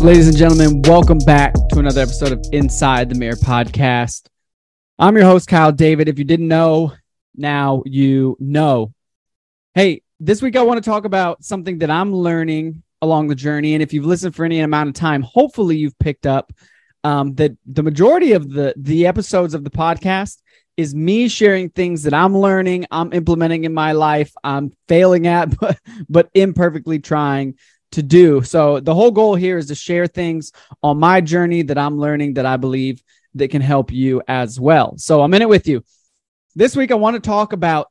Ladies and gentlemen, welcome back to another episode of Inside the Mirror podcast. I'm your host, Kyle David. If you didn't know, now you know. Hey, this week I want to talk about something that I'm learning along the journey. And if you've listened for any amount of time, hopefully you've picked up um, that the majority of the the episodes of the podcast is me sharing things that I'm learning, I'm implementing in my life, I'm failing at, but but imperfectly trying to do. So the whole goal here is to share things on my journey that I'm learning that I believe that can help you as well. So I'm in it with you. This week I want to talk about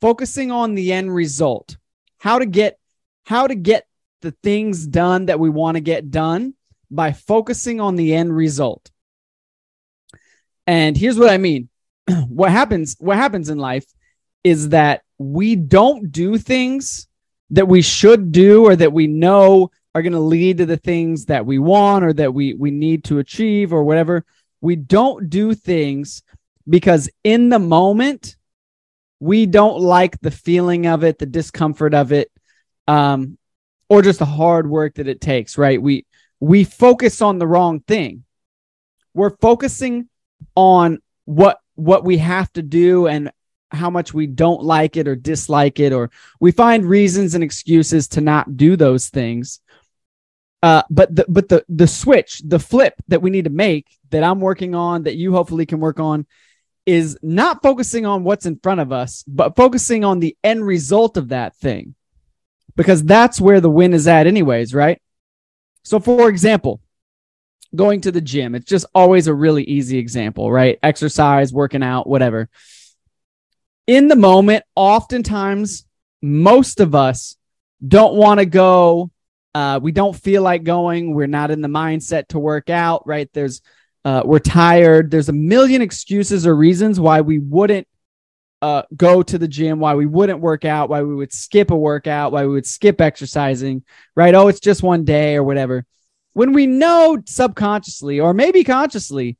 focusing on the end result. How to get how to get the things done that we want to get done by focusing on the end result. And here's what I mean. what happens what happens in life is that we don't do things that we should do or that we know are going to lead to the things that we want or that we we need to achieve or whatever we don't do things because in the moment we don't like the feeling of it the discomfort of it um or just the hard work that it takes right? We we focus on the wrong thing. We're focusing on what what we have to do and how much we don't like it or dislike it, or we find reasons and excuses to not do those things. Uh, but the but the the switch, the flip that we need to make that I'm working on, that you hopefully can work on, is not focusing on what's in front of us, but focusing on the end result of that thing, because that's where the win is at, anyways, right? So, for example, going to the gym, it's just always a really easy example, right? Exercise, working out, whatever in the moment, oftentimes, most of us don't want to go. Uh, we don't feel like going. We're not in the mindset to work out, right? There's, uh, we're tired. There's a million excuses or reasons why we wouldn't uh, go to the gym, why we wouldn't work out, why we would skip a workout, why we would skip exercising, right? Oh, it's just one day or whatever. When we know subconsciously or maybe consciously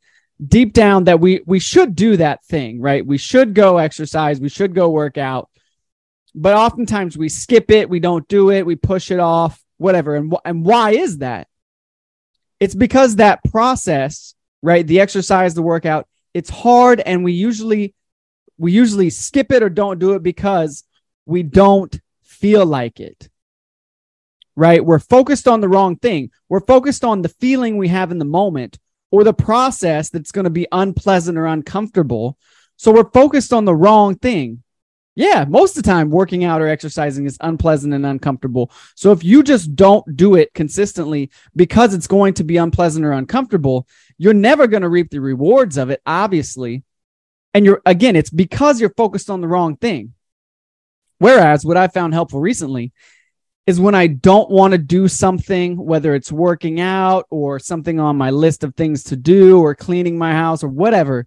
deep down that we we should do that thing, right? We should go exercise, we should go work out. But oftentimes we skip it, we don't do it, we push it off, whatever. And and why is that? It's because that process, right? The exercise, the workout, it's hard and we usually we usually skip it or don't do it because we don't feel like it. Right? We're focused on the wrong thing. We're focused on the feeling we have in the moment or the process that's going to be unpleasant or uncomfortable. So we're focused on the wrong thing. Yeah, most of the time working out or exercising is unpleasant and uncomfortable. So if you just don't do it consistently because it's going to be unpleasant or uncomfortable, you're never going to reap the rewards of it, obviously. And you're again, it's because you're focused on the wrong thing. Whereas what I found helpful recently is when I don't want to do something, whether it's working out or something on my list of things to do or cleaning my house or whatever.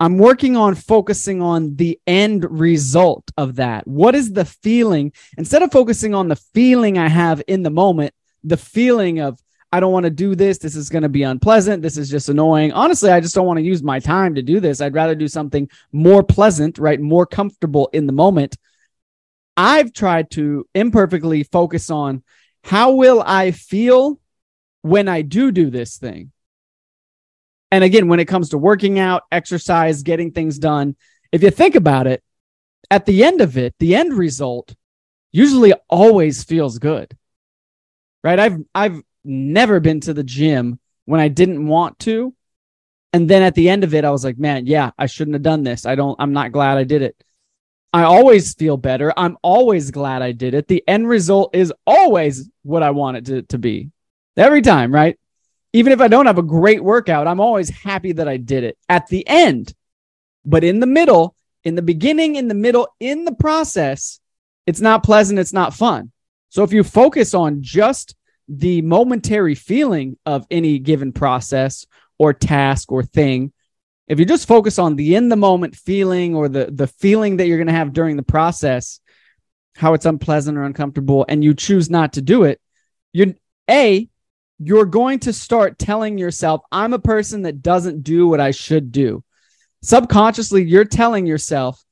I'm working on focusing on the end result of that. What is the feeling? Instead of focusing on the feeling I have in the moment, the feeling of, I don't want to do this. This is going to be unpleasant. This is just annoying. Honestly, I just don't want to use my time to do this. I'd rather do something more pleasant, right? More comfortable in the moment I've tried to imperfectly focus on how will I feel when I do do this thing. And again, when it comes to working out, exercise, getting things done, if you think about it, at the end of it, the end result usually always feels good. Right? I've I've never been to the gym when I didn't want to. And then at the end of it, I was like, man, yeah, I shouldn't have done this. I don't, I'm not glad I did it. I always feel better. I'm always glad I did it. The end result is always what I want it to, to be. Every time, right? Even if I don't have a great workout, I'm always happy that I did it at the end. But in the middle, in the beginning, in the middle, in the process, it's not pleasant. It's not fun. So if you focus on just the momentary feeling of any given process or task or thing, if you just focus on the in the moment feeling or the the feeling that you're going to have during the process how it's unpleasant or uncomfortable and you choose not to do it you a you're going to start telling yourself i'm a person that doesn't do what i should do subconsciously you're telling yourself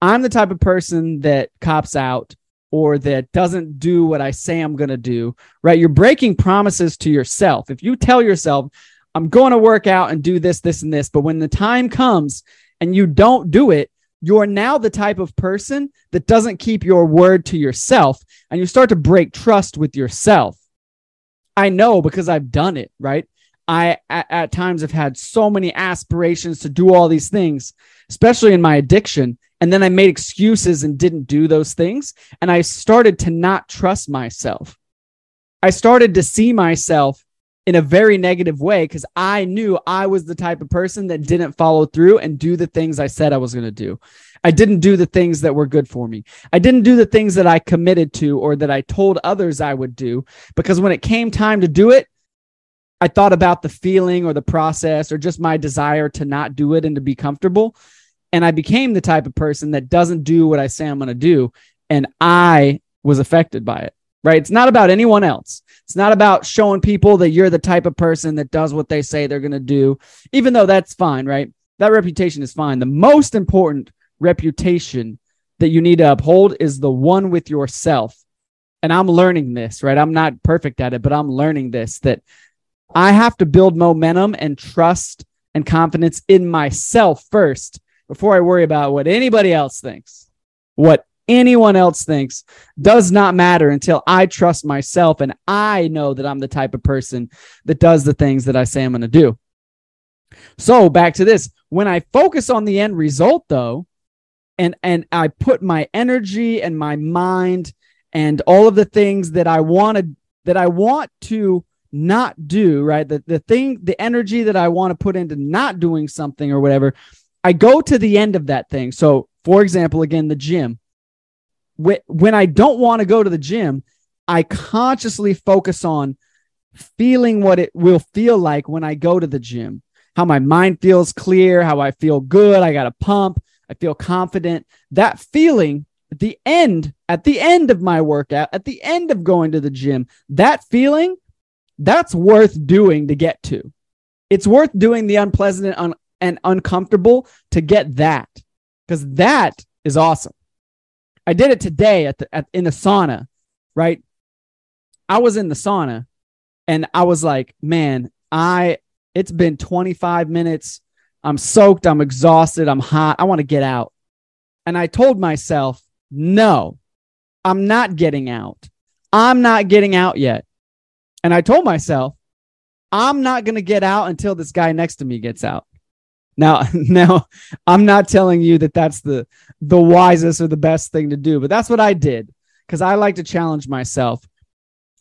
i'm the type of person that cops out or that doesn't do what I say I'm going to do, right? You're breaking promises to yourself. If you tell yourself, I'm going to work out and do this, this, and this, but when the time comes and you don't do it, you're now the type of person that doesn't keep your word to yourself and you start to break trust with yourself. I know because I've done it, right? I at, at, times have had so many aspirations to do all these things, especially in my addiction. And then I made excuses and didn't do those things. And I started to not trust myself. I started to see myself in a very negative way because I knew I was the type of person that didn't follow through and do the things I said I was going to do. I didn't do the things that were good for me. I didn't do the things that I committed to or that I told others I would do because when it came time to do it, I thought about the feeling or the process or just my desire to not do it and to be comfortable. And I became the type of person that doesn't do what I say I'm going to do. And I was affected by it, right? It's not about anyone else. It's not about showing people that you're the type of person that does what they say they're going to do, even though that's fine, right? That reputation is fine. The most important reputation that you need to uphold is the one with yourself. And I'm learning this, right? I'm not perfect at it, but I'm learning this that I have to build momentum and trust and confidence in myself first before I worry about what anybody else thinks. What anyone else thinks does not matter until I trust myself and I know that I'm the type of person that does the things that I say I'm going to do. So back to this. When I focus on the end result though, and and I put my energy and my mind and all of the things that I wanted that I want to not do, right? The, the thing, the energy that I want to put into not doing something or whatever, I go to the end of that thing. So, for example, again, the gym. When I don't want to go to the gym, I consciously focus on feeling what it will feel like when I go to the gym, how my mind feels clear, how I feel good. I got a pump. I feel confident. That feeling at the end, at the end of my workout, at the end of going to the gym, that feeling that's worth doing to get to. It's worth doing the unpleasant and, un- and uncomfortable to get that because that is awesome. I did it today at the at, in the sauna, right? I was in the sauna and I was like, man, I it's been 25 minutes. I'm soaked, I'm exhausted, I'm hot. I want to get out. And I told myself, no, I'm not getting out. I'm not getting out yet. And I told myself, I'm not going to get out until this guy next to me gets out. Now, now I'm not telling you that that's the the wisest or the best thing to do, but that's what I did because I like to challenge myself.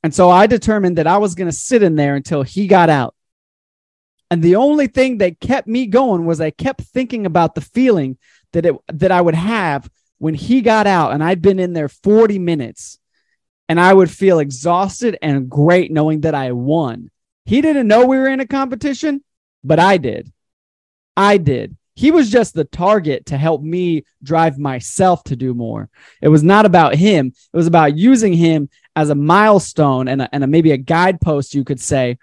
And so I determined that I was going to sit in there until he got out. And the only thing that kept me going was I kept thinking about the feeling that it that I would have when he got out and I'd been in there 40 minutes and I would feel exhausted and great knowing that I won. He didn't know we were in a competition, but I did. I did. He was just the target to help me drive myself to do more. It was not about him. It was about using him as a milestone and, a, and a, maybe a guidepost, you could say,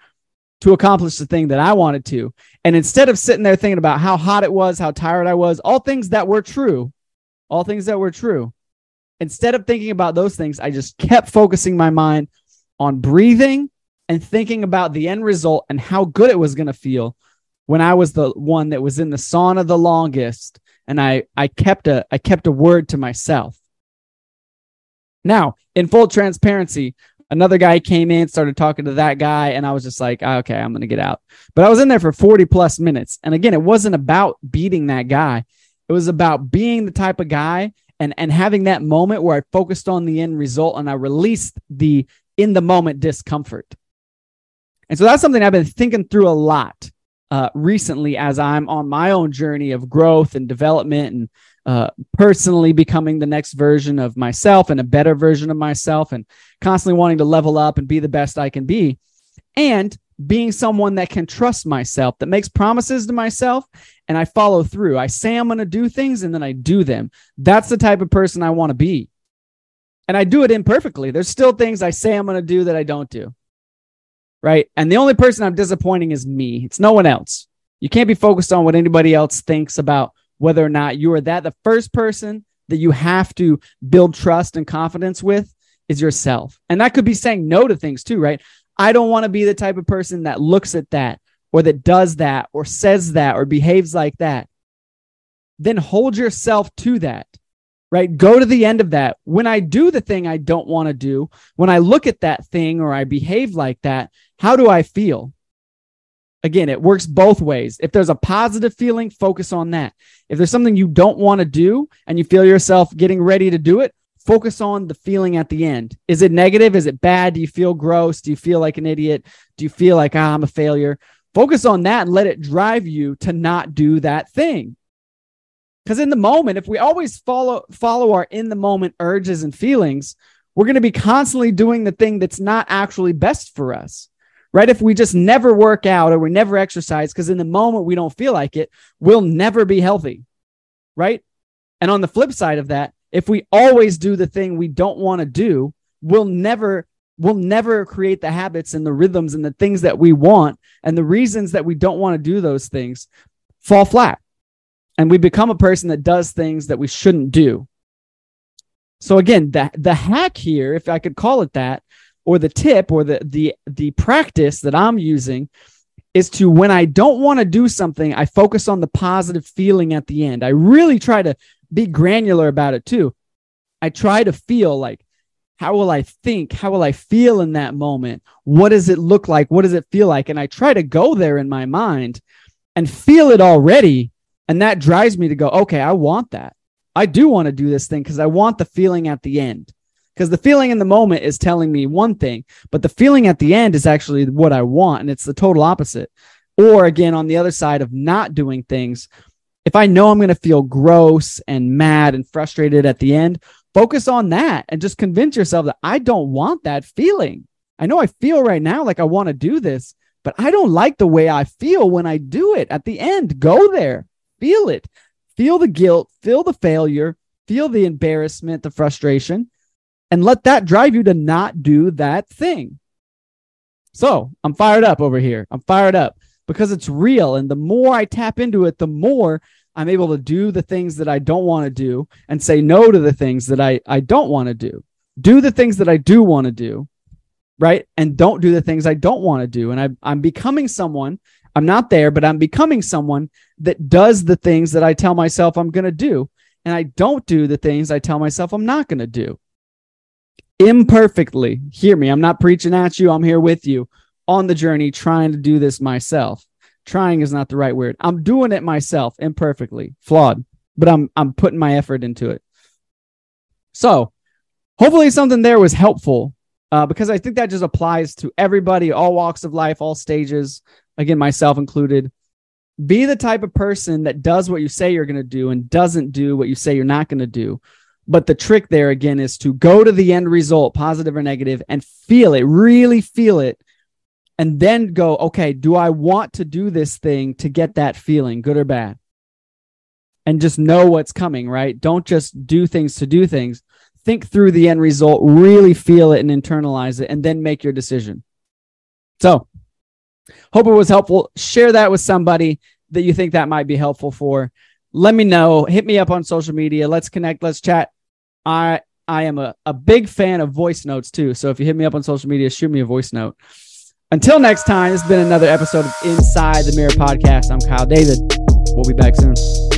to accomplish the thing that I wanted to. And instead of sitting there thinking about how hot it was, how tired I was, all things that were true, all things that were true, instead of thinking about those things, I just kept focusing my mind on breathing and thinking about the end result and how good it was going to feel when I was the one that was in the sauna the longest and I I kept a I kept a word to myself. Now, in full transparency, another guy came in, started talking to that guy, and I was just like, ah, okay, I'm gonna get out. But I was in there for 40 plus minutes. And again, it wasn't about beating that guy. It was about being the type of guy and and having that moment where I focused on the end result and I released the in the moment discomfort. And so that's something I've been thinking through a lot uh, recently as I'm on my own journey of growth and development and uh, personally becoming the next version of myself and a better version of myself and constantly wanting to level up and be the best I can be. And being someone that can trust myself, that makes promises to myself and I follow through. I say I'm going to do things and then I do them. That's the type of person I want to be. And I do it imperfectly. There's still things I say I'm going to do that I don't do. Right. And the only person I'm disappointing is me. It's no one else. You can't be focused on what anybody else thinks about whether or not you are that the first person that you have to build trust and confidence with is yourself. And that could be saying no to things too, right? I don't want to be the type of person that looks at that or that does that or says that or behaves like that. Then hold yourself to that, right? Go to the end of that. When I do the thing I don't want to do, when I look at that thing or I behave like that, how do I feel? Again, it works both ways. If there's a positive feeling, focus on that. If there's something you don't want to do and you feel yourself getting ready to do it, focus on the feeling at the end. Is it negative? Is it bad? Do you feel gross? Do you feel like an idiot? Do you feel like ah, I'm a failure? Focus on that and let it drive you to not do that thing. Because in the moment, if we always follow follow our in the moment urges and feelings, we're going to be constantly doing the thing that's not actually best for us. Right? If we just never work out or we never exercise because in the moment we don't feel like it, we'll never be healthy. Right? And on the flip side of that, if we always do the thing we don't want to do, we'll never we'll never create the habits and the rhythms and the things that we want and the reasons that we don't want to do those things fall flat and we become a person that does things that we shouldn't do so again the, the hack here if i could call it that or the tip or the the the practice that i'm using is to when i don't want to do something i focus on the positive feeling at the end i really try to be granular about it too. I try to feel like, how will I think? How will I feel in that moment? What does it look like? What does it feel like? And I try to go there in my mind and feel it already. And that drives me to go, okay, I want that. I do want to do this thing because I want the feeling at the end. Because the feeling in the moment is telling me one thing, but the feeling at the end is actually what I want. And it's the total opposite. Or again, on the other side of not doing things, if I know I'm going to feel gross and mad and frustrated at the end, focus on that and just convince yourself that I don't want that feeling. I know I feel right now like I want to do this, but I don't like the way I feel when I do it at the end. Go there, feel it, feel the guilt, feel the failure, feel the embarrassment, the frustration, and let that drive you to not do that thing. So I'm fired up over here. I'm fired up because it's real. And the more I tap into it, the more I'm able to do the things that I don't want to do and say no to the things that I, I don't want to do. Do the things that I do want to do, right? And don't do the things I don't want to do. And I, I'm becoming someone, I'm not there, but I'm becoming someone that does the things that I tell myself I'm going to do. And I don't do the things I tell myself I'm not going to do. Imperfectly. Hear me. I'm not preaching at you. I'm here with you on the journey trying to do this myself. Trying is not the right word. I'm doing it myself imperfectly, flawed, but I'm I'm putting my effort into it. So, hopefully something there was helpful uh, because I think that just applies to everybody, all walks of life, all stages, again myself included. Be the type of person that does what you say you're going to do and doesn't do what you say you're not going to do. But the trick there again is to go to the end result, positive or negative, and feel it, really feel it and then go, okay, do I want to do this thing to get that feeling, good or bad? And just know what's coming, right? Don't just do things to do things. Think through the end result, really feel it and internalize it, and then make your decision. So, hope it was helpful. Share that with somebody that you think that might be helpful for. Let me know. Hit me up on social media. Let's connect. Let's chat. I I am a, a big fan of voice notes too. So if you hit me up on social media, shoot me a voice note. Until next time, this has been another episode of Inside the Mirror podcast. I'm Kyle David. We'll be back soon.